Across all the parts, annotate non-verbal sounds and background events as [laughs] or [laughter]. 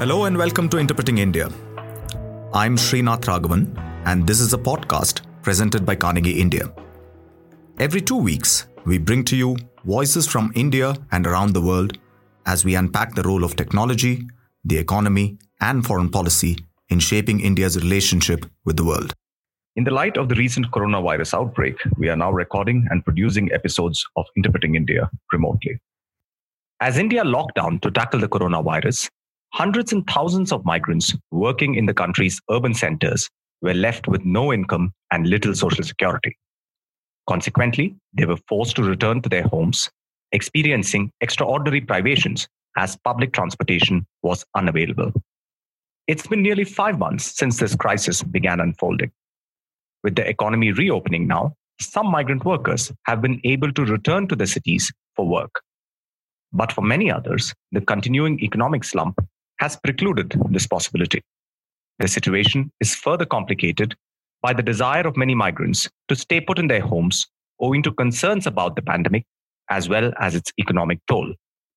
Hello and welcome to Interpreting India. I'm Srinath Raghavan, and this is a podcast presented by Carnegie India. Every two weeks, we bring to you voices from India and around the world as we unpack the role of technology, the economy, and foreign policy in shaping India's relationship with the world. In the light of the recent coronavirus outbreak, we are now recording and producing episodes of Interpreting India remotely. As India locked down to tackle the coronavirus, hundreds and thousands of migrants working in the country's urban centers were left with no income and little social security. Consequently, they were forced to return to their homes, experiencing extraordinary privations as public transportation was unavailable. It's been nearly five months since this crisis began unfolding. With the economy reopening now, some migrant workers have been able to return to the cities for work. But for many others, the continuing economic slump has precluded this possibility. The situation is further complicated by the desire of many migrants to stay put in their homes owing to concerns about the pandemic as well as its economic toll.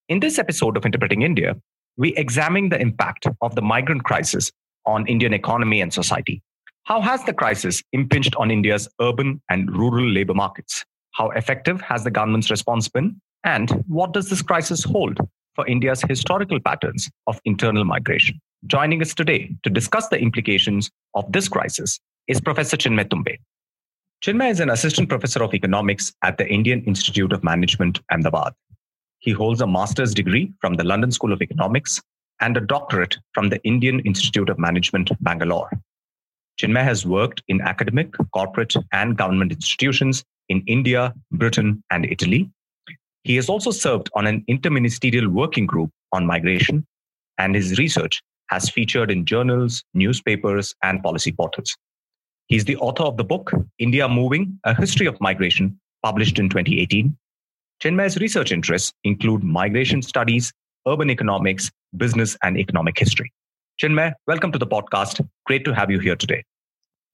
In this episode of Interpreting India, we examine the impact of the migrant crisis on Indian economy and society. How has the crisis impinged on India's urban and rural labor markets? How effective has the government's response been? And what does this crisis hold for India's historical patterns of internal migration. Joining us today to discuss the implications of this crisis is Professor Chinmay Tumbe. Chinmay is an assistant professor of economics at the Indian Institute of Management, Ahmedabad. He holds a master's degree from the London School of Economics and a doctorate from the Indian Institute of Management, Bangalore. Chinmay has worked in academic, corporate, and government institutions in India, Britain, and Italy, he has also served on an interministerial working group on migration, and his research has featured in journals, newspapers, and policy portals. He's the author of the book, India Moving A History of Migration, published in 2018. Chinmay's research interests include migration studies, urban economics, business, and economic history. Chinmay, welcome to the podcast. Great to have you here today.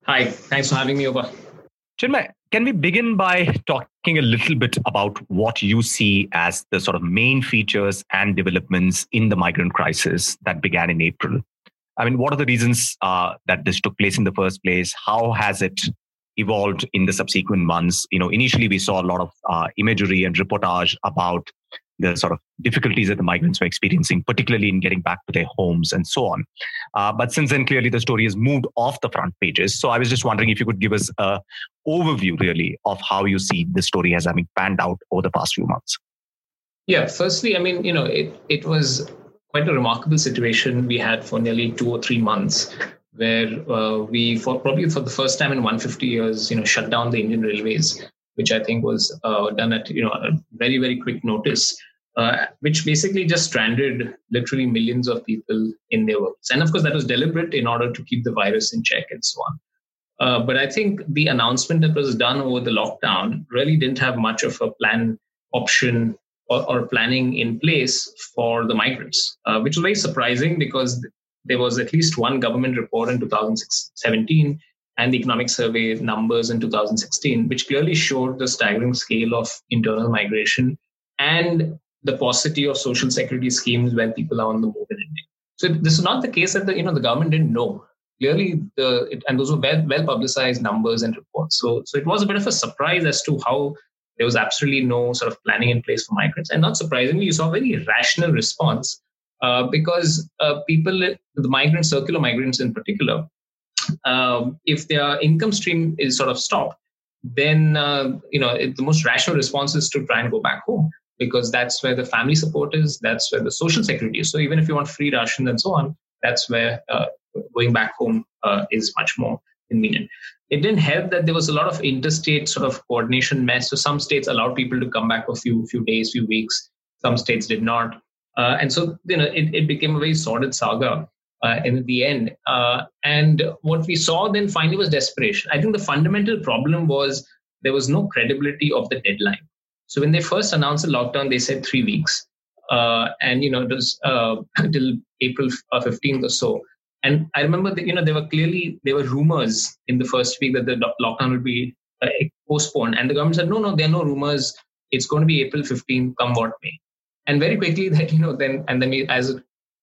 Hi, thanks for having me over. Chinmay, can we begin by talking a little bit about what you see as the sort of main features and developments in the migrant crisis that began in April? I mean, what are the reasons uh, that this took place in the first place? How has it evolved in the subsequent months? You know, initially we saw a lot of uh, imagery and reportage about the sort of difficulties that the migrants were experiencing, particularly in getting back to their homes and so on. Uh, but since then, clearly the story has moved off the front pages. So I was just wondering if you could give us a overview, really, of how you see the story has having panned out over the past few months. Yeah, firstly, I mean, you know, it it was quite a remarkable situation we had for nearly two or three months where uh, we for probably for the first time in 150 years you know shut down the indian railways which I think was uh, done at you know a very very quick notice, uh, which basically just stranded literally millions of people in their works. And of course, that was deliberate in order to keep the virus in check and so on. Uh, but I think the announcement that was done over the lockdown really didn't have much of a plan option or, or planning in place for the migrants, uh, which was very surprising because there was at least one government report in 2017 and the economic survey numbers in 2016, which clearly showed the staggering scale of internal migration and the paucity of social security schemes when people are on the move in India. So this is not the case that the you know the government didn't know. Clearly, the it, and those were well, well publicized numbers and reports. So so it was a bit of a surprise as to how there was absolutely no sort of planning in place for migrants. And not surprisingly, you saw a very rational response uh, because uh, people, the migrants, circular migrants in particular, um, if their income stream is sort of stopped, then uh, you know it, the most rational response is to try and go back home because that's where the family support is, that's where the social security is. So even if you want free ration and so on, that's where uh, going back home uh, is much more convenient. It didn't help that there was a lot of interstate sort of coordination mess. So some states allowed people to come back for a few few days, few weeks. Some states did not, uh, and so you know it, it became a very sordid saga uh, in the end. Uh, and what we saw then finally was desperation. I think the fundamental problem was there was no credibility of the deadline. So when they first announced the lockdown, they said three weeks, uh, and you know it was [laughs] until uh, April uh, fifteenth or so. And I remember that you know there were clearly there were rumors in the first week that the lockdown would be uh, postponed, and the government said no, no, there are no rumors. It's going to be April fifteenth, come what may. And very quickly [laughs] that you know then and then as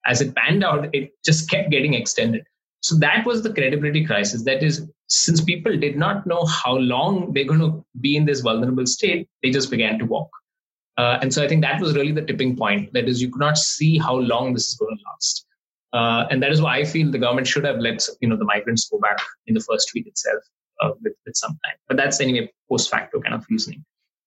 as it panned out, it just kept getting extended. So that was the credibility crisis. That is, since people did not know how long they're going to be in this vulnerable state, they just began to walk. Uh, and so I think that was really the tipping point. That is, you could not see how long this is going to last. Uh, and that is why I feel the government should have let you know the migrants go back in the first week itself uh, with, with some time. But that's anyway post facto kind of reasoning.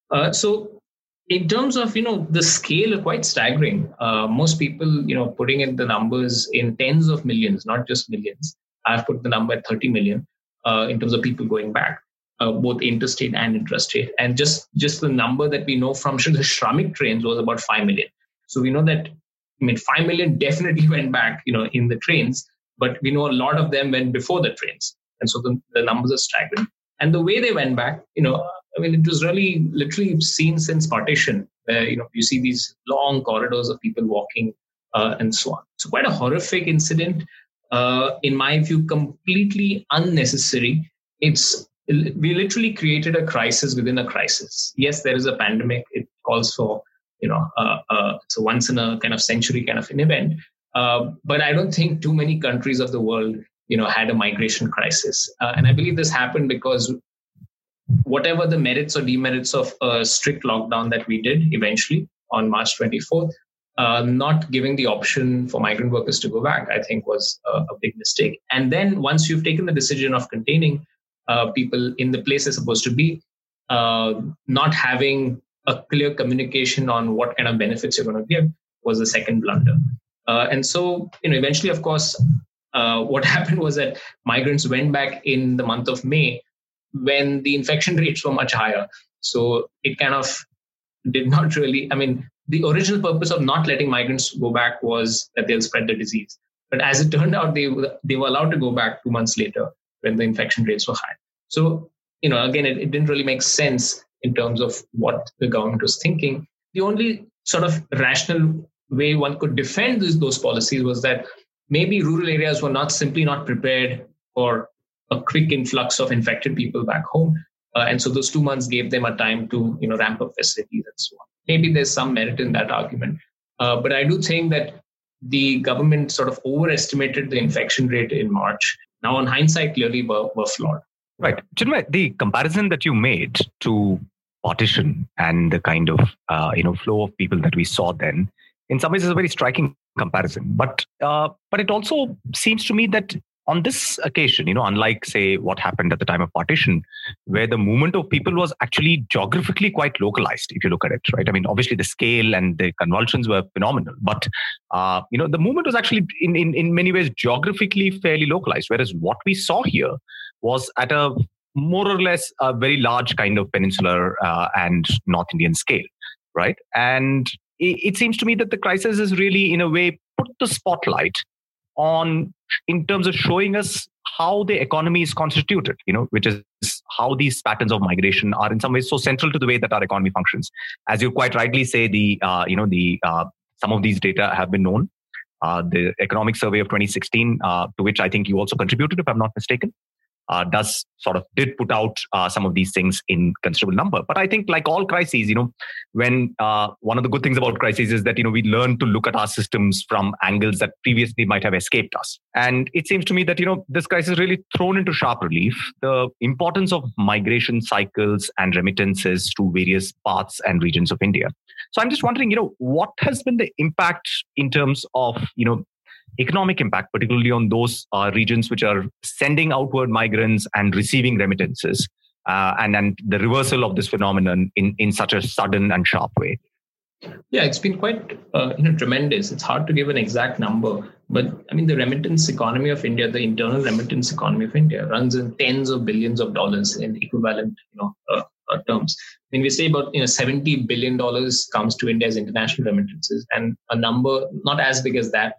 Uh, so in terms of you know the scale are quite staggering. Uh, most people you know putting in the numbers in tens of millions not just millions. I've put the number at 30 million uh, in terms of people going back uh, both interstate and intrastate. And just just the number that we know from [laughs] the shramik trains was about 5 million. So we know that i mean 5 million definitely [laughs] went back you know in the trains but we know a lot of them went before the trains. And so the, the numbers are staggering. And the way they went back you know I mean, it was really literally seen since partition, where you know you see these long corridors of people walking uh, and so on. So quite a horrific incident. Uh, in my view, completely unnecessary. It's we literally created a crisis within a crisis. Yes, there is a pandemic. It calls for you know uh, uh, it's a once in a kind of century kind of an event. Uh, but I don't think too many countries of the world you know had a migration crisis, uh, and I believe this happened because whatever the merits or demerits of a strict lockdown that we did eventually on March 24th, uh, not giving the option for migrant workers to go back, I think was a, a big mistake. And then once you've taken the decision of containing uh, people in the place they're supposed to be, uh, not having a clear communication on what kind of benefits you're going to give was the second blunder. Uh, and so, you know, eventually, of course, uh, what [laughs] happened was that migrants went back in the month of May when the infection rates were much higher. So it kind of did not really, I mean, the original purpose of not letting migrants go back was that they'll spread the disease. But as it turned out, they, they were allowed to go back two months later when the infection rates were high. So, you know, again, it, it didn't really make sense in terms of what the government was thinking. The only sort of rational way one could defend those, those policies was that maybe rural areas were not simply not prepared for a quick influx of infected people back home. Uh, and so those two months gave them a time to you know ramp up facilities and so on. Maybe there's some merit in that argument, uh, but I do think that the government sort of overestimated the infection rate in March. Now, on hindsight, clearly were, were flawed. Right, Chinmay, the comparison that you made to partition and the kind of uh, you know flow of people that we saw then, in some ways, is a very striking comparison. But uh, but it also seems to me that on this occasion, you know, unlike say what happened at the time of partition, where the movement of people was actually geographically quite localized, if you look at it, right? I mean, obviously the scale and the convulsions were phenomenal, but uh, you know, the movement was actually in, in in many ways geographically fairly localized. Whereas what we saw here was at a more or less a very large kind of peninsular uh, and North Indian scale, right? And it, it seems to me that the crisis has really, in a way, put the spotlight on in terms of showing us how the economy is constituted, you know, which is how these patterns of migration are in some ways so central to the way that our economy functions. As you quite rightly say, the uh, you know the uh, some of these data have been known. Uh, the economic survey of 2016, uh, to which I think you also contributed, if I'm not mistaken, uh, does sort of did put out uh, some of these things in considerable number. But I think, like all crises, you know, when uh, one of the good things about crises is that you know we learn to look at our systems from angles that previously might have escaped us. And it seems to me that you know this crisis really thrown into sharp relief the importance of migration cycles and remittances to various parts and regions of India. So I'm just wondering, you know, what has been the impact in terms of you know economic impact, particularly on those uh, regions which are sending outward migrants and receiving remittances, uh, and and the reversal of this phenomenon in in such a sudden and sharp way. Yeah, it's been quite uh, you know tremendous. It's hard to give an exact number, but I mean the remittance economy of India, the internal remittance economy of India, runs in tens of billions of dollars in equivalent you know uh, uh, terms. When we say about you know seventy billion dollars comes to India's international remittances, and a number not as big as that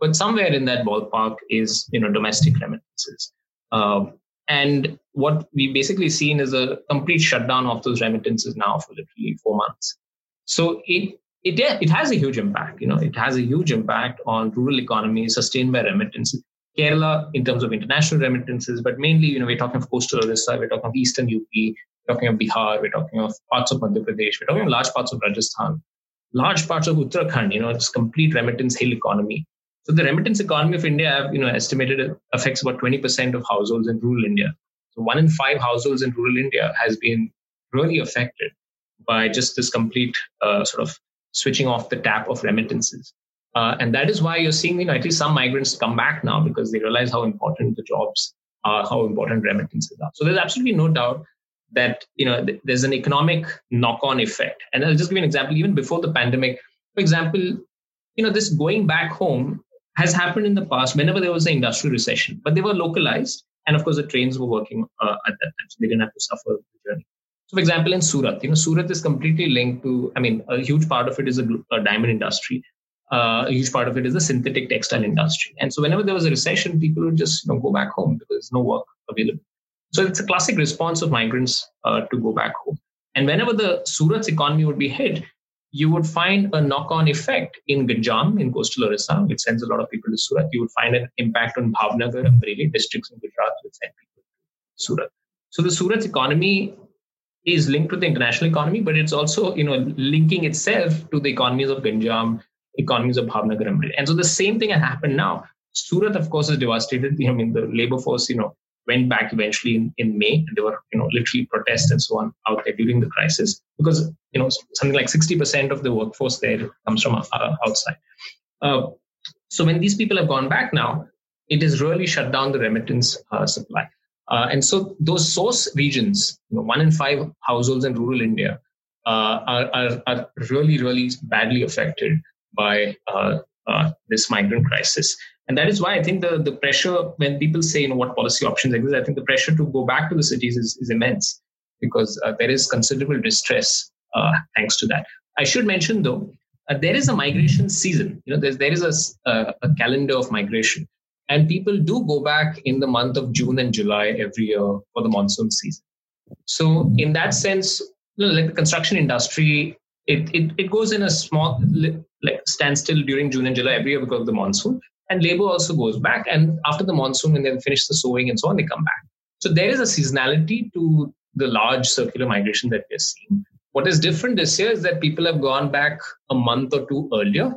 but somewhere in that ballpark is you know domestic remittances. Um, and what we've basically seen is a complete shutdown of those remittances now for literally four months. So it it it has a huge impact. You know, it has a huge impact on rural economies sustained by remittances. Kerala in terms of international remittances, but mainly, you know, we're talking of coastal Orissa, we're talking of eastern UP, we're talking of Bihar, we're talking of parts of Madhya Pradesh, we're talking of large parts of Rajasthan, large parts of Uttarakhand. You know, it's complete remittance hill economy. So the remittance economy of India, I've you know estimated affects about 20% of households in rural India. So one in five households in rural India has been really affected by just this complete uh, sort of switching off the tap of remittances. Uh, and that is why you're seeing, you know, at least some migrants come back now because they realize how important the jobs are, how important remittances are. So there's absolutely no doubt that, you know, th- there's an economic knock-on effect. And I'll just give you an example. Even before the pandemic, for example, you know, this going back home has happened in the past whenever there was an industrial recession, but they were localized. And of course, the trains were working uh, at that time, so they didn't have to suffer the journey. So, for example, in Surat, you know, Surat is completely linked to. I mean, a huge part of it is a, a diamond industry. Uh, a huge part of it is the synthetic textile industry. And so, whenever there was a recession, people would just you know, go back home because there's no work available. So, it's a classic response of migrants uh, to go back home. And whenever the Surat's economy would be hit, you would find a knock-on effect in Ganjam in coastal Orissa, which sends a lot of people to Surat. You would find an impact on Bhavnagar and Amreli districts in Gujarat, which send people to Surat. So the Surat's economy is linked to the international economy, but it's also you know linking itself to the economies of Ganjam, economies of Bhavnagar and And so the same thing has happened now. Surat, of course, is devastated. I mean, the labor force, you know, went back eventually in, in May, and there were you know literally protests and so on out there during the crisis because you know something like sixty percent of the workforce there comes from uh, outside. Uh, so when these people have gone back now, it has really shut down the remittance uh, supply. Uh, and so those source regions, you know, one in five households in rural India uh, are, are, are, really, really badly affected by uh, uh, this migrant crisis. And that is why I think the, the pressure, when people say, you know, what policy options exist, I think the pressure to go back to the cities is, is immense because uh, there is considerable distress uh, thanks to that. I should mention, though, there is a migration season. You know, there is a, a calendar of migration and people do go back in the month of June and July every year for the monsoon season. So, in that sense, you know, like the construction industry, it, it, it goes in a small like standstill during June and July every year because of the monsoon. And labor also goes back. And after the monsoon, when they finish the sowing and so on, they come back. So there is a seasonality to the large circular migration that we're seeing. What is different this year is that people have gone back a month or two earlier,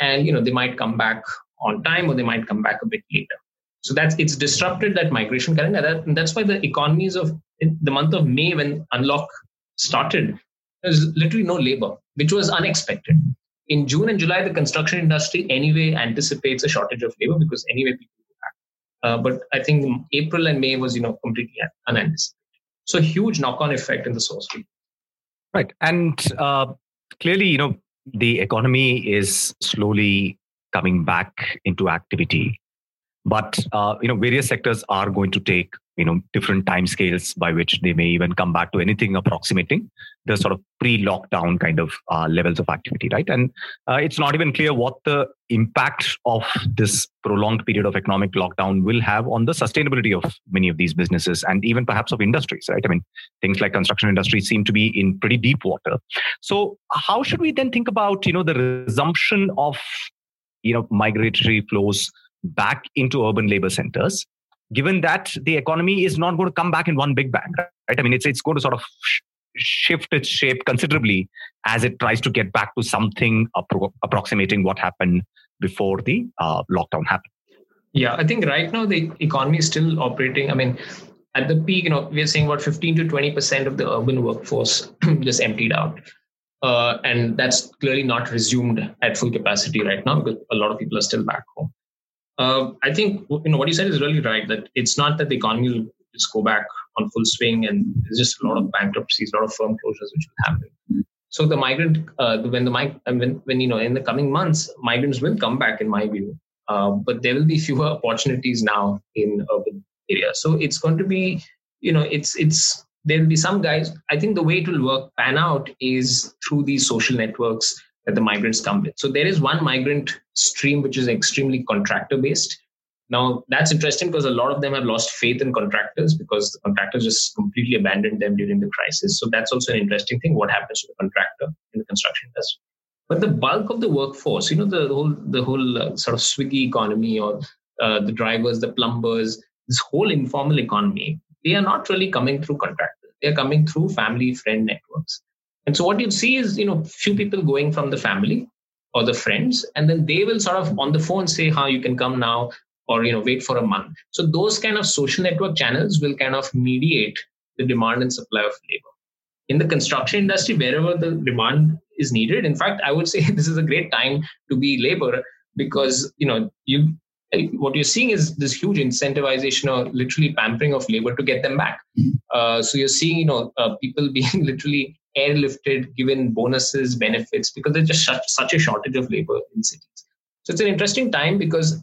and you know they might come back on time or they might come back a bit later. So that's it's disrupted that migration calendar. That, and that's why the economies of the month of May when unlock started, there's literally no labor, which was unexpected. In June and July, the construction industry anyway anticipates a shortage of labor because anyway people go back. Uh, but I think April and May was you know completely unanticipated. So huge knock-on effect in the source. Right, and uh, clearly, you know, the economy is slowly coming back into activity. But uh, you know, various sectors are going to take you know different time scales by which they may even come back to anything approximating the sort of pre-lockdown kind of uh, levels of activity right? And uh, it's not even clear what the impact of this prolonged period of economic lockdown will have on the sustainability of many of these businesses and even perhaps of industries right? I mean things like construction industry seem to be in pretty deep water. So how should we then think about you know the resumption of you know migratory flows back into urban labor centers given that the economy is not going to come back in one big bang right? I mean it's it's going to sort of sh- shift its shape considerably as it tries to get back to something appro- approximating what happened before the uh, lockdown happened. Yeah i think right now the economy is still operating i mean at the peak you know we're seeing about 15 to 20 percent of the urban workforce [clears throat] just emptied out. Uh, and that's clearly not resumed at full capacity right now because a lot of people are still back home. Uh, I think you know what you said is really right. That it's not that the economy will just go back on full swing, and there's just a lot of bankruptcies, a lot of firm closures which will happen. So the migrant, uh, when the when when you know in the coming months, migrants will come back, in my view, uh, but there will be fewer opportunities now in urban areas. So it's going to be, you know, it's it's there will be some guys. I think the way it will work pan out is through these social networks that the migrants come with. So there is one migrant stream which is extremely contractor based. Now that's interesting because a lot of them have lost faith in contractors because the contractors just completely abandoned them during the crisis. So that's also an interesting thing. What happens to the contractor in the construction industry? But the bulk of the workforce, you know, the whole the whole uh, sort of swiggy economy or uh, the drivers, the plumbers, this whole informal economy, they are not really coming through contractors. They are coming through family friend networks. And so what you see is, you know, few people going from the family, or the friends, and then they will sort of on the phone say, "How you can come now." Or you know, wait for a month. So those kind of social network channels will kind of mediate the demand and supply of labor. In the construction industry, wherever the demand is needed, in fact, I would say [laughs] this is a great time to be labor because you know you what you're seeing is this huge incentivization or literally pampering of labor to get them back. Uh, so you're seeing, you know, uh, people [laughs] being literally airlifted, given bonuses, benefits, because there's just such, such a shortage of labor in cities. So it's an interesting time because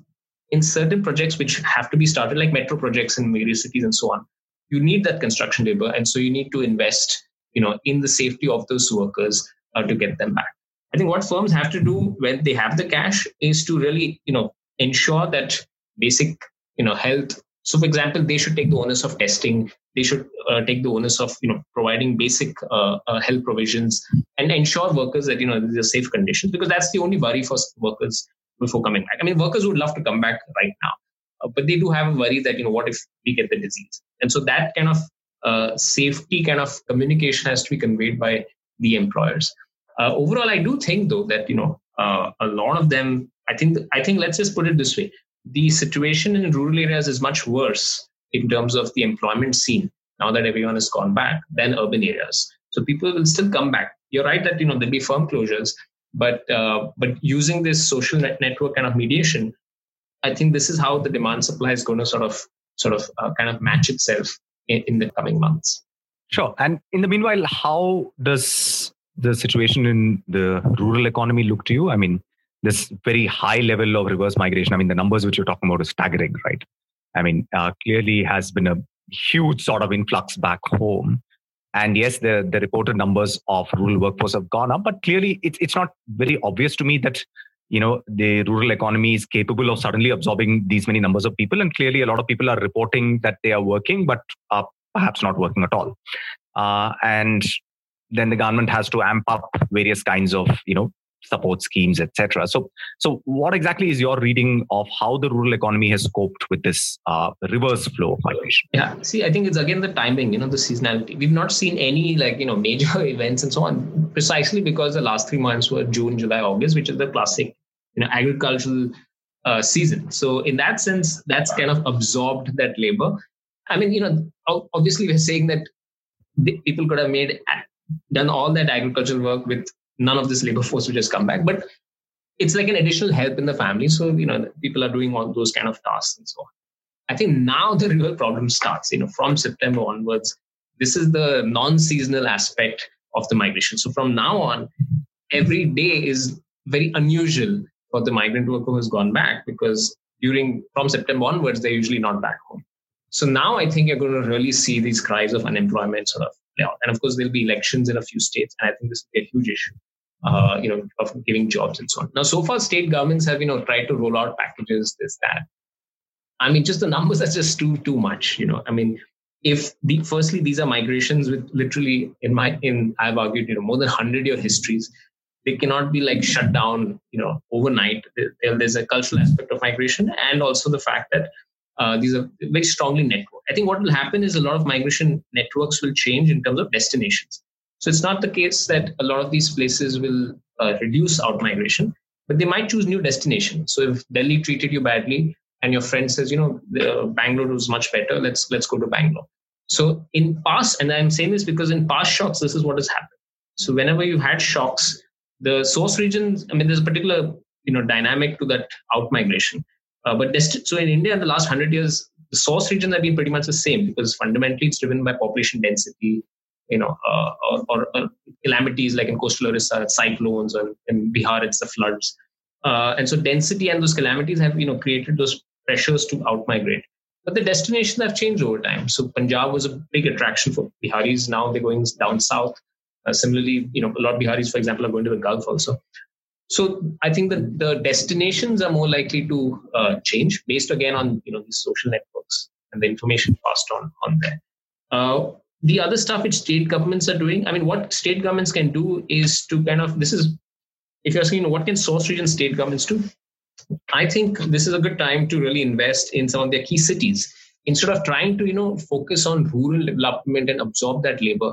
in certain projects which have to be started, like metro projects in various cities and so on, you need that construction labor, and so you need to invest, you know, in the safety of those workers uh, to get them back. I think what firms have to do when they have the cash is to really, you know, ensure that basic you know health so for example they should take the onus of testing they should uh, take the onus of you know providing basic uh, uh, health provisions and ensure workers that you know these are safe conditions because that's the only worry for workers before coming back. I mean workers would love to come back right now uh, but they do have a worry that you know what if we get the disease? And so that kind of uh, safety kind of communication has to be conveyed by the employers. Uh, overall i do think though that you know a lot of them I think I think let's just put it this way: the situation in rural areas is much worse in terms of the employment scene now that everyone has gone back than urban areas. So people will still come back. You're right that you know there'll be firm closures, but uh, but using this social net network kind of mediation, I think this is how the demand supply is going to sort of sort of uh, kind of match itself in, in the coming months. Sure. And in the meanwhile, how does the situation in the rural economy look to you? I mean, this very high level of reverse migration. I mean, the numbers which you're talking about is staggering, right? I mean, uh, clearly has been a huge sort of influx back home. And yes, the, the reported numbers of rural workforce have gone up, but clearly it's, it's not very obvious to me that, you know, the rural economy is capable of suddenly absorbing these many numbers of people. And clearly a lot of people are reporting that they are working, but are perhaps not working at all. Uh, and then the government has to amp up various kinds of, you know, support schemes, etc. So, so what exactly is your reading of how the rural economy has coped with this uh, reverse flow of migration? Yeah, see, I think it's again the timing, you know, the seasonality. We've not seen any like you know major [laughs] events and so on, precisely because the last three months were June, July, August, which is the classic, you know, agricultural uh, season. So in that sense, that's kind of absorbed that labor. I mean, you know, obviously we're saying that people could have made done all that agricultural work with none of this labor force will just come back. But it's like an additional help in the family. So, you know, people are doing all those kind of tasks and so on. I think now the real problem starts, you know, from September onwards. This is the non seasonal aspect of the migration. So from now on, every day is very unusual for the migrant worker who has gone back because during from September onwards, they're usually not back home. So now I think you're going to really see these cries of unemployment sort of out. And of course, there'll be elections in a few states, and I think this will be a huge issue uh, you know, of giving jobs and so on. Now, so far, state governments have, you know, tried to roll out packages, this, that. I mean, just the numbers are just too, too much, you know. I mean, if the firstly, these are migrations with literally, in my, in, I've argued, you know, more than 100 year histories. They cannot be like shut down, you know, overnight. There's a cultural aspect of migration and also the fact that uh, these are very strongly networked. I think what will happen is a lot of migration networks will change in terms of destinations. So it's not the case that a lot of these places will uh, reduce out migration, but they might choose new destinations. So if Delhi treated you badly and your friend says, you know, the Bangalore was much better, let's let's go to Bangalore. So in past, and I'm saying this because in past shocks, this is what has happened. So whenever you've had shocks, the source regions, I mean, there's a particular you know dynamic to that out migration. Uh, but dest- so in India, in the last hundred years, the source regions have been pretty much the same because fundamentally it's driven by population density, you know, uh, or, or, or, calamities like in coastal Orissa, cyclones, or in Bihar, it's the floods. Uh, and so density and those calamities have, you know, created those pressures to outmigrate. But the destinations have changed over time. So Punjab was a big attraction for Biharis. Now they're going down south. Uh, similarly, you know, a lot of Biharis, for example, are going to the Gulf also. So I think that the destinations are more likely to uh, change based again on you know these social networks and the information passed on on there. Uh, the other stuff which state governments are doing i mean what state governments can do is to kind of this is if you're asking what can source region state governments do i think this is a good time to really invest in some of their key cities. Instead of trying to you know focus on rural development and absorb that labor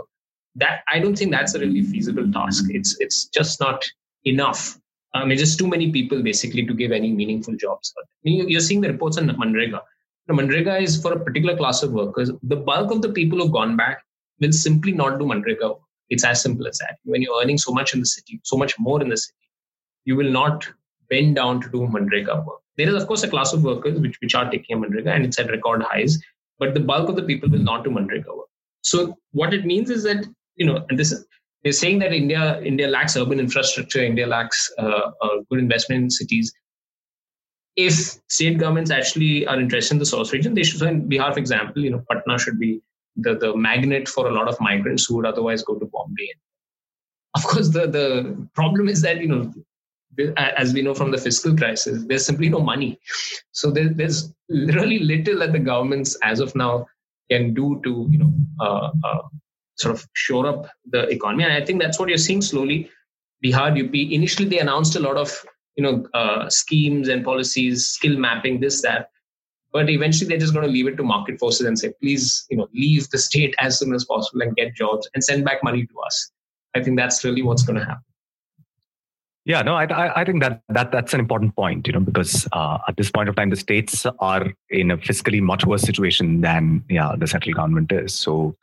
that i don't think that's a really feasible task. It's it's just not enough I mean, just too many people basically to give any meaningful jobs. You're seeing the reports on Manrega. Manrega is for a particular class of workers. The bulk of the people who've gone back will simply not do Manrega. It's as simple as that. When you're earning so much in the city, so much more in the city, you will not bend down to do Manrega work. There is, of course, a class of workers which, which are taking Manrega and it's at record highs, but the bulk of the people will not do Manrega work. So what it means is that, you know, and this they're saying that India India lacks urban infrastructure, India lacks uh, good investment in cities. If state governments actually are interested in the source region, they should. So in Bihar, for example, you know, Patna should be the, the magnet for a lot of migrants who would otherwise go to Bombay. Of course, the, the problem is that, you know, as we know from the fiscal crisis, there's simply no money. So there, there's literally little that the governments, as of now, can do to, you know, uh, uh, sort of shore up the economy. And I think that's what you're seeing slowly. Bihar, UP, initially they announced a lot of, you know, uh, schemes and policies, skill mapping, this, that but eventually they're just going to leave it to market forces and say please you know leave the state as soon as possible and get jobs and send back money to us i think that's really what's going to happen yeah, no, I, I think that, that that's an important point, you know, because uh, at this point of time, the states are in a fiscally much worse situation than yeah the central government is. So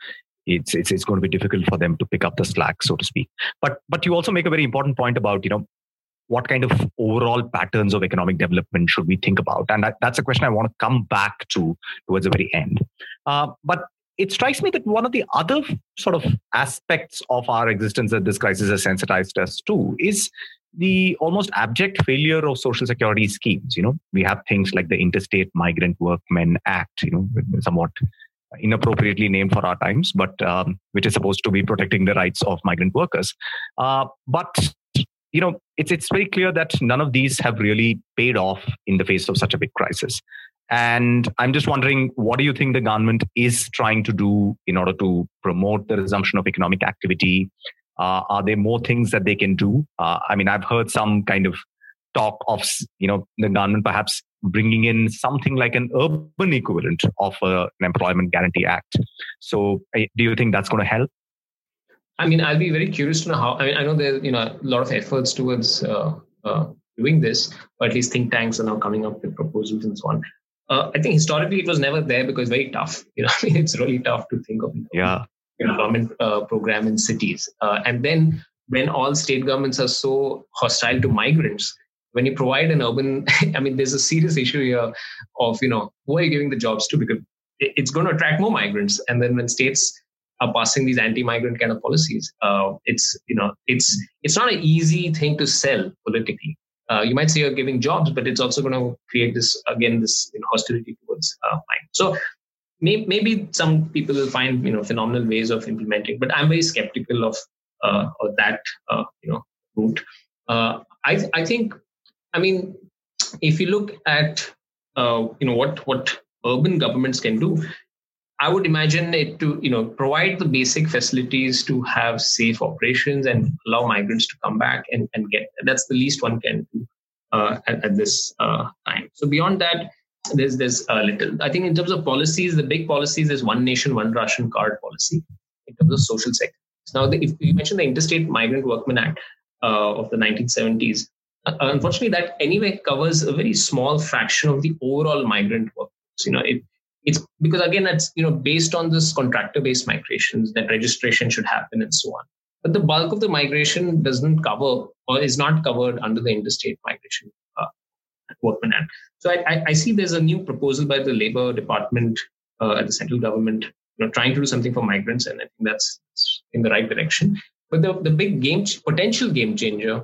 it's it's it's going to be difficult for them to pick up the slack, so to speak. But but you also make a very important point about you know what kind of overall patterns of economic development should we think about? And that's a question I want to come back to towards the very end. Uh, but it strikes me that one of the other sort of aspects of our existence that this crisis has sensitized us to is the almost abject failure of social security schemes. You know, we have things like the Interstate Migrant Workmen Act, you know, somewhat inappropriately named for our times, but um, which is supposed to be protecting the rights of migrant workers. Uh, but you know, it's it's very clear that none of these have really paid off in the face of such a big crisis. And I'm just wondering, what do you think the government is trying to do in order to promote the resumption of economic activity? Uh, are there more things that they can do? Uh, I mean, I've heard some kind of talk of, you know, the government perhaps bringing in something like an urban equivalent of uh, an employment guarantee act. So, do you think that's going to help? I mean, I'll be very curious to know how. I mean, I know there's you know a lot of efforts towards uh, uh, doing this, or at least think tanks are now coming up with proposals and so on. Uh, I think historically it was never there because very tough. You know, [laughs] I mean, it's really tough to think of. Yeah. You know, government uh, program in cities, uh, and then when all state governments are so hostile to migrants, when you provide an urban, [laughs] I mean, there's a serious issue here of you know who are you giving the jobs to because it's going to attract more migrants, and then when states are passing these anti-migrant kind of policies. Uh, it's you know it's it's not an easy thing to sell politically. Uh, you might say you're giving jobs, but it's also going to create this again this you know, hostility towards uh, migrants. So may, maybe some people will find you know phenomenal ways of implementing, but I'm very skeptical of uh, of that uh, you know route. Uh, I I think I mean if you look at uh, you know what what urban governments can do I would imagine it to, you know, provide the basic facilities to have safe operations and allow migrants to come back and, and get. That's the least one can do uh, at, at, this uh, time. So beyond that, there's there's a little. I think in terms of policies, the big policies is one nation, one ration card policy in terms of social sector. Now, the, if you mentioned the Interstate Migrant Workmen Act uh, of the 1970s, uh, unfortunately, that anyway covers a very small fraction of the overall migrant workforce. You know, it it's because again it's you know based on this contractor based migrations that registration should happen and so on. But the bulk of the migration doesn't cover or is not covered under the interstate migration uh, workman act. So I, I, see there's a new proposal by the labor department uh, at the central government you know trying to do something for migrants and i think that's in the right direction. But the, the big game potential game changer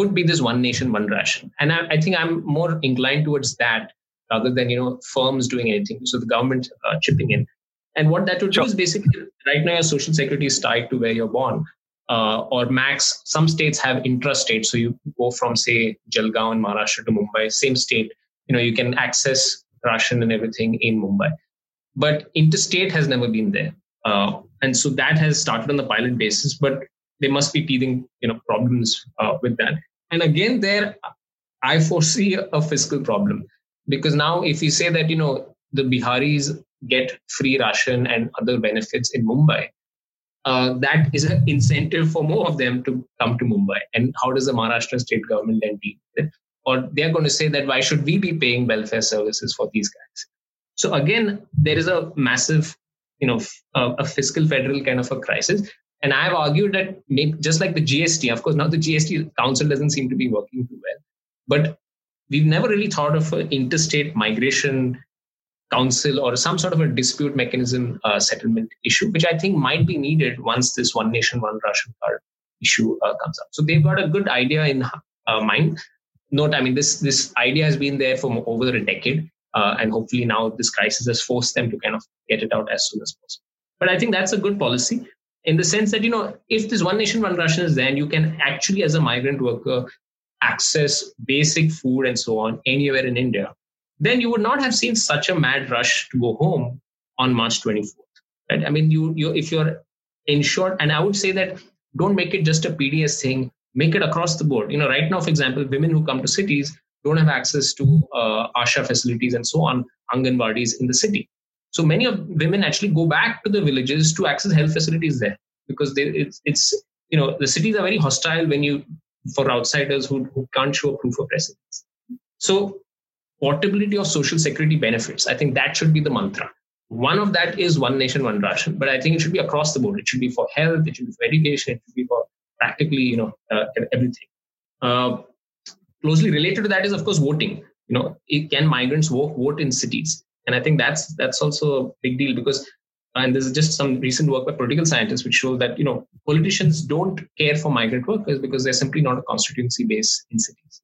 could be this one nation one ration and I, I think i'm more inclined towards that rather than you know firms doing anything. So the government uh, chipping in. And what that would sure. do is basically right now your social security is tied to where you're born. Uh, or max, some states have intrastate. So you go from say Jalgaon in Maharashtra to Mumbai, same state. You know you can access ration and everything in Mumbai, but interstate has never been there. Uh, and so that has started on the pilot basis, but there must be teething you know problems uh, with that. And again, there I foresee a fiscal problem because now if you say that you know the biharis get free ration and other benefits in mumbai uh, that is an incentive for more of them to come to Mumbai. And how does the Maharashtra state government then deal with it? Or they're going to say that why should we be paying welfare services for these guys? So again, there is a massive, you know, a, a fiscal federal kind of a crisis. And I've argued that maybe just like the GST, of course, now the GST council doesn't seem to be working too well, but we've never really thought of an interstate migration council or some sort of a dispute mechanism uh, settlement issue, which I think might be needed once this one nation, one ration card issue uh, comes up. So they've got a good idea in uh, mind. Note, I mean, this this idea has been there for over a decade, uh, and hopefully now this crisis has forced them to kind of get it out as soon as possible. But I think that's a good policy in the sense that you know if this one nation, one ration is there, and you can actually, as a migrant worker, access basic food and so on anywhere in India then you would not have seen such a mad rush to go home on March 24th. Right? I mean, you, you if you're insured and I would say that don't make it just a PDS thing, make it across the board. You know, right now, for example, women who come to cities don't have access to uh, ASHA facilities and so on, Anganwadis in the city. So many of women actually go back to the villages to access health facilities there because they, it's, it's you know the cities are very hostile when you for outsiders who, who can't show proof of residence. So portability of social security benefits. I think that should be the mantra. One of that is one nation, one ration, but I think it should be across the board. It should be for health, it should be for education, it should be for practically, you know, uh, everything. Uh, closely related to that is, of course, voting. You know, can migrants vote, vote in cities? And I think that's that's also a big deal because, and this is just some recent work by political scientists which shows that you know politicians don't care for migrant workers because they're simply not a constituency base in cities.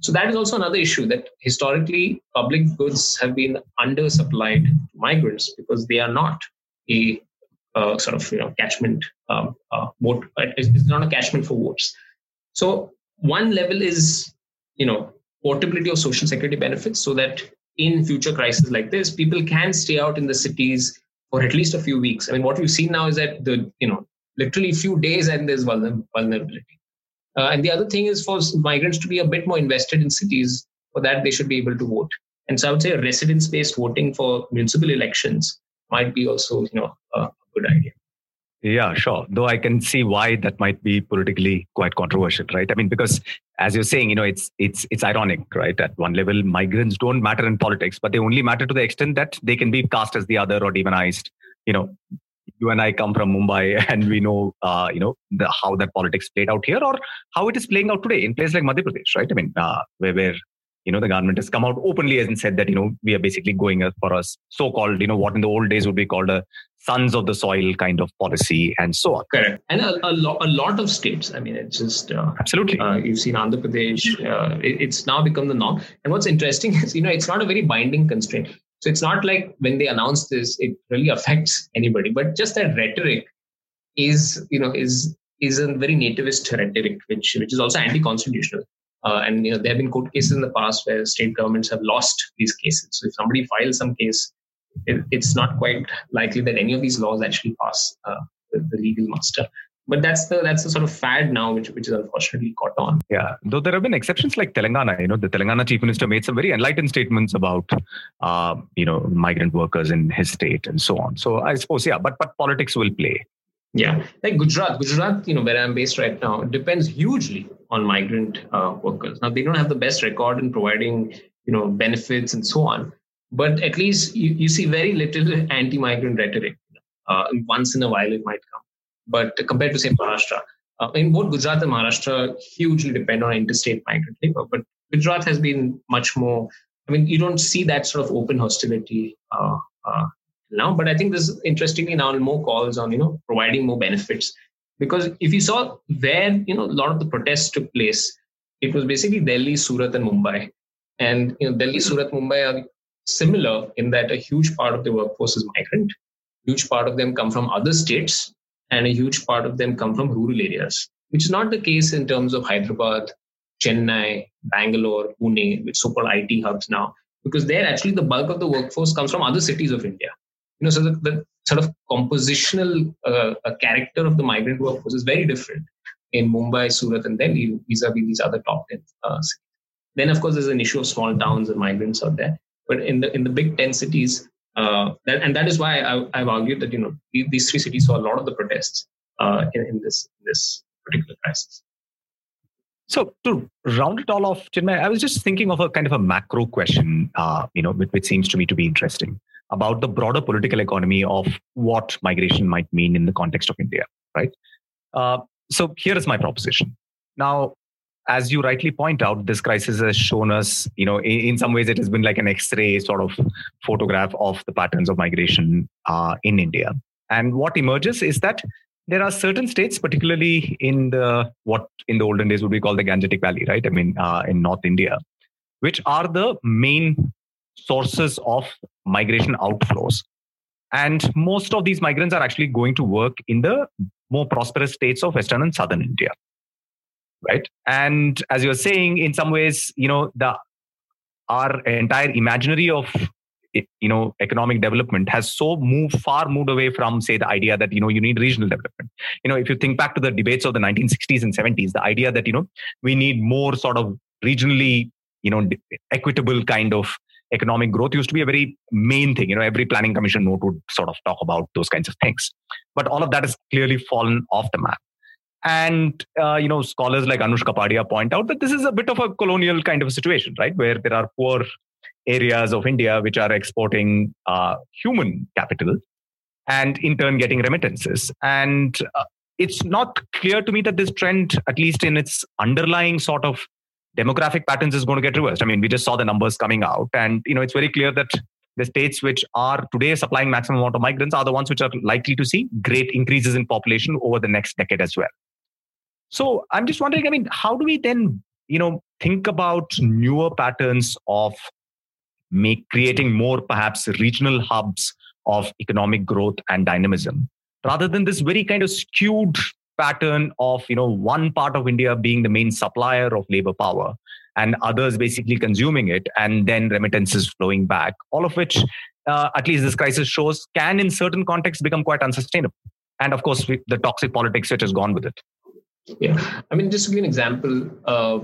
So that is also another issue that historically public goods have been undersupplied to migrants because they are not a uh, sort of you know catchment um, uh, vote. It's not a catchment for votes. So one level is you know portability of social security benefits so that in future crises like this, people can stay out in the cities for at least a few weeks. I mean, what we've seen now is that the you know literally few days and there's vulnerability. Uh, and the other thing is for migrants to be a bit more invested in cities. For that, they should be able to vote. And so I would say residence-based voting for municipal elections might be also, you know, a good idea. Yeah, sure. Though I can see why that might be politically quite controversial, right? I mean, because as you're saying, you know, it's it's it's ironic, right? At one level, migrants don't matter in politics, but they only matter to the extent that they can be cast as the other or demonized. You know, you and I come from Mumbai [laughs] and we know, uh, you know, the, how that politics played out here or how it is playing out today in places like Madhya Pradesh, right? I mean, uh, where, where, you know, the government has come out openly and said that, you know, we are basically going for a so-called, you know, what in the old days would be called a sons of the soil kind of policy and so on. Correct. And a, a, lo- a lot of states, I mean, it's just... Uh, Absolutely. Uh, you've seen Andhra Pradesh. Uh, it, it's now become the norm. And what's interesting [laughs] is, you know, it's not a very binding constraint so it's not like when they announce this, it really affects anybody. But just that rhetoric is, you know, is is a very nativist rhetoric, which which is also anti-constitutional. Uh, and you know, there have been court cases in the past where state governments have lost these cases. So if somebody files some case, it, it's not quite likely that any of these laws actually pass uh, the, the legal muster. But that's the that's the sort of fad now which which is unfortunately caught on. Yeah. Though there have been exceptions like telangana you know the telangana chief minister made some very enlightened statements about uh, you know migrant workers in his state and so on. So i suppose yeah but but politics will play yeah like gujarat gujarat you know where i'm based right now depends hugely on migrant uh, workers now they don't have the best record in providing you know benefits and so on but at least you, you see very little [laughs] anti-migrant rhetoric uh, once in a while it might come but compared to say Maharashtra, uh, in both Gujarat and Maharashtra, hugely depend on interstate migrant labor. But Gujarat has been much more. I mean, you don't see that sort of open hostility uh, uh, now. But I think there's interestingly now more calls on you know providing more benefits because if you saw where you know a lot of the protests took place, it was basically Delhi, Surat, and Mumbai. And you know, Delhi, Surat, Mumbai are similar in that a huge part of the workforce is migrant. Huge part of them come from other states and a huge part of them come from rural areas, which is not the case in terms of Hyderabad, Chennai, Bangalore, Pune, which so-called IT hubs now, because there actually the bulk of the workforce comes from other cities of India. You know, so the, the sort of compositional uh, character of the migrant workforce is very different in Mumbai, Surat, and Delhi vis-a-vis these other top 10 uh, cities. Then, of course, there's an issue of small towns and migrants out there. But in the in the big 10 cities, Uh, that, and that is why I, have argued that you know these three cities saw a lot of the protests uh, in, in, this in this particular crisis. So to round it all off, Chinmay, I was just thinking of a kind of a macro question, uh, you know, which, which seems to me to be interesting about the broader political economy of what migration might mean in the context of India, right? Uh, so here is my proposition. Now, as you rightly point out, this crisis has shown us, you know, in, in some ways it has been like an X-ray sort of photograph of the patterns of migration uh, in India. And what emerges is that there are certain states, particularly in the what in the olden days would be called the Gangetic Valley, right? I mean, uh, in North India, which are the main sources of migration outflows. And most of these migrants are actually going to work in the more prosperous states of Western and Southern India right and as you're saying in some ways you know the our entire imaginary of you know economic development has so moved far moved away from say the idea that you know you need regional development you know if you think back to the debates of the 1960s and 70s the idea that you know we need more sort of regionally you know equitable kind of economic growth used to be a very main thing. You know every planning commission note would sort of talk about those kinds of things. But all of that has clearly fallen off the map. And uh, you know, scholars like Anush Kapadia point out that this is a bit of a colonial kind of situation, right, where there are poor areas of India which are exporting uh, human capital, and in turn getting remittances. And uh, it's not clear to me that this trend, at least in its underlying sort of demographic patterns, is going to get reversed. I mean, we just saw the numbers coming out, and you know, it's very clear that the states which are today supplying maximum amount of migrants are the ones which are likely to see great increases in population over the next decade as well. So I'm just wondering, I mean, how do we then, you know, think about newer patterns of make creating more perhaps regional hubs of economic growth and dynamism rather than this very kind of skewed pattern of you know one part of india being the main supplier of labor power and others basically consuming it and then remittances flowing back all of which uh, at least this crisis shows can in certain contexts become quite unsustainable. And of course the toxic politics which has gone with it. Yeah, I mean, just to give an example, uh,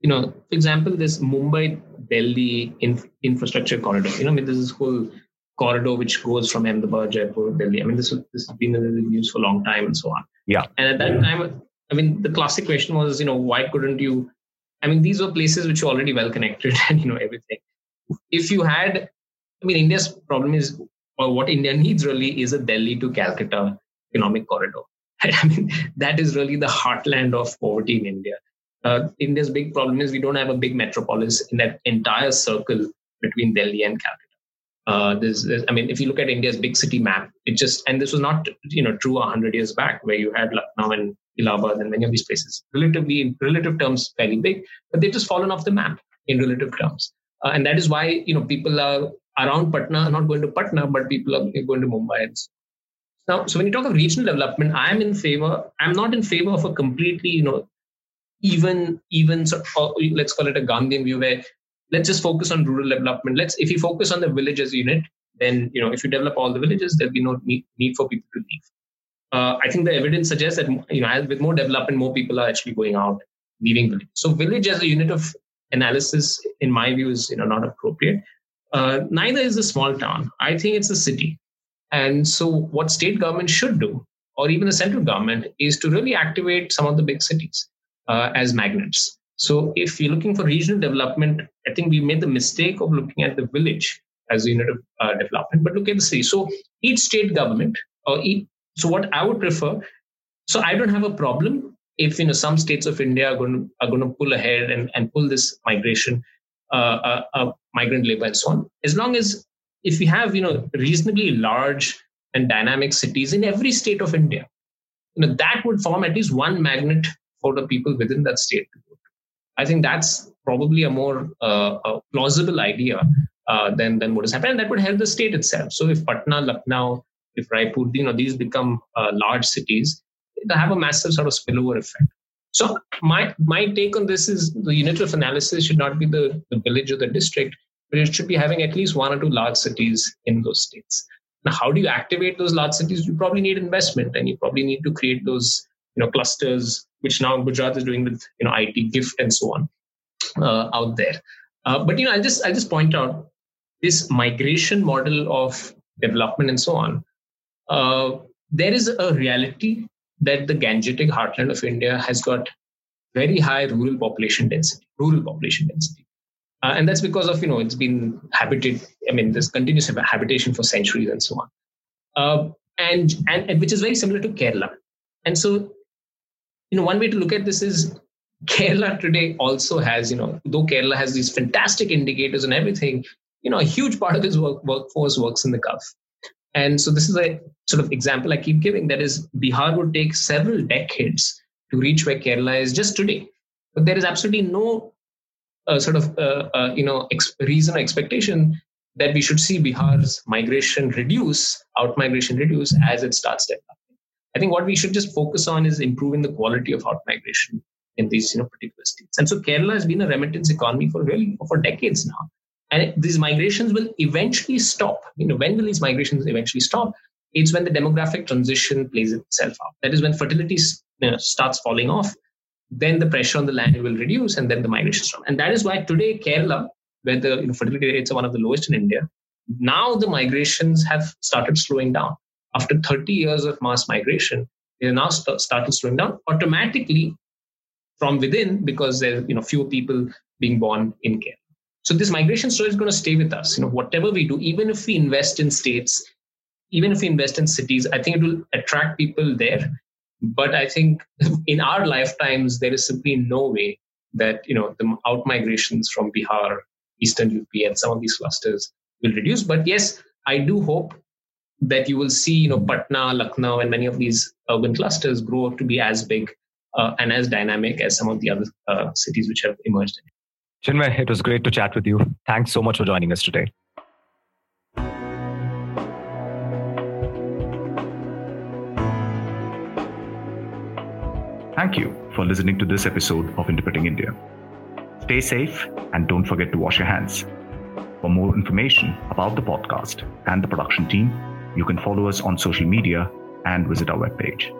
you know, for example, this Mumbai Delhi inf- infrastructure corridor. You know, I mean, there's this whole corridor which goes from Ahmedabad, Jaipur, Delhi. I mean, this this has been in the news for a long time and so on. Yeah. And at that time, I mean, the classic question was, you know, why couldn't you? I mean, these were places which were already well connected [laughs] and you know everything. If you had, I mean, India's problem is, or what India needs really is a Delhi to Calcutta economic corridor. [laughs] I mean, that is really the heartland of poverty in India. Uh, India's big problem is we don't have a big metropolis in that entire circle between Delhi and Calcutta. Uh, there's, there's, I mean, if you look at India's big city map, it just, and this was not, you know, true 100 years back where you had Lucknow and Allahabad and many of these places, relatively, in relative terms, fairly big, but they've just fallen off the map in relative terms. Uh, and that is why, you know, people are around Patna, are not going to Patna, but people are going to Mumbai and so now, so when you talk of regional development, I'm in favor. I'm not in favor of a completely, you know, even even or let's call it a Gandhian view where let's just focus on rural development. Let's if you focus on the villages unit, then you know if you develop all the villages, there'll be no need, need for people to leave. Uh, I think the evidence suggests that you know with more development, more people are actually going out, leaving village. So village as a unit of analysis, in my view, is you know not appropriate. Uh, neither is a small town. I think it's a city. And so, what state government should do, or even the central government, is to really activate some of the big cities uh, as magnets. So, if you're looking for regional development, I think we made the mistake of looking at the village as a unit of uh, development, but look at the city. So, each state government, or each, so what I would prefer, so I don't have a problem if you know some states of India are going to, are going to pull ahead and, and pull this migration, uh, uh, uh migrant labor and so on, as long as if we have you know reasonably large and dynamic cities in every state of India, you know that would form at least one magnet for the people within that state I think that's probably a more uh, a plausible idea uh, than than what has happened, and that would help the state itself. So if Patna, Lucknow, if Raipur, you know these become uh, large cities, they have a massive sort of spillover effect. So my my take on this is the unit of analysis should not be the, the village or the district, but it should be having at least one or two large cities in those states. Now, how do you activate those large cities? You probably need investment, and you probably need to create those you know clusters, which now Gujarat is doing with you know IT, GIFT, and so on uh, out there. Uh, but you know, I just I just point out this migration model of development and so on, uh, there is a reality that the Gangetic heartland of India has got very high rural population density, rural population density. Uh, and that's because of, you know, it's been habited, I mean, there's continuous habitation for centuries and so on. Uh, and, and, and which is very similar to Kerala. And so, you know, one way to look at this is Kerala today also has, you know, though Kerala has these fantastic indicators and everything, you know, a huge part of its work, workforce works in the Gulf. And so this is a sort of example I keep giving. That is, Bihar would take several decades to reach where Kerala is just today. But there is absolutely no uh, sort of uh, uh, you know ex- reason or expectation that we should see Bihar's migration reduce, out migration reduce as it starts developing. I think what we should just focus on is improving the quality of out migration in these you know particular states. And so Kerala has been a remittance economy for really for decades now. And these migrations will eventually stop. You know, when will these migrations eventually stop? It's when the demographic transition plays itself out. That is when fertility you know, starts falling off. Then the pressure on the land will reduce, and then the migration stop. And that is why today Kerala, where the you know, fertility rates are one of the lowest in India, now the migrations have started slowing down. After 30 years of mass migration, they now st- started slowing down automatically from within because there are you know fewer people being born in Kerala. So this migration story is going to stay with us. You know, whatever we do, even if we invest in states, even if we invest in cities, I think it will attract people there. But I think [laughs] in our lifetimes, there is simply no way that you know the out migrations from Bihar, Eastern UP, and some of these clusters will reduce. But yes, I do hope that you will see, you know, Patna, Lucknow, and many of these urban clusters grow up to be as big uh, and as dynamic as some of the other uh, cities which have emerged. Chinmay, it was great to chat with you. Thanks so much for joining us today. Thank you for listening to this episode of Interpreting India. Stay safe and don't forget to wash your hands. For more information about the podcast and the production team, you can follow us on social media and visit our webpage.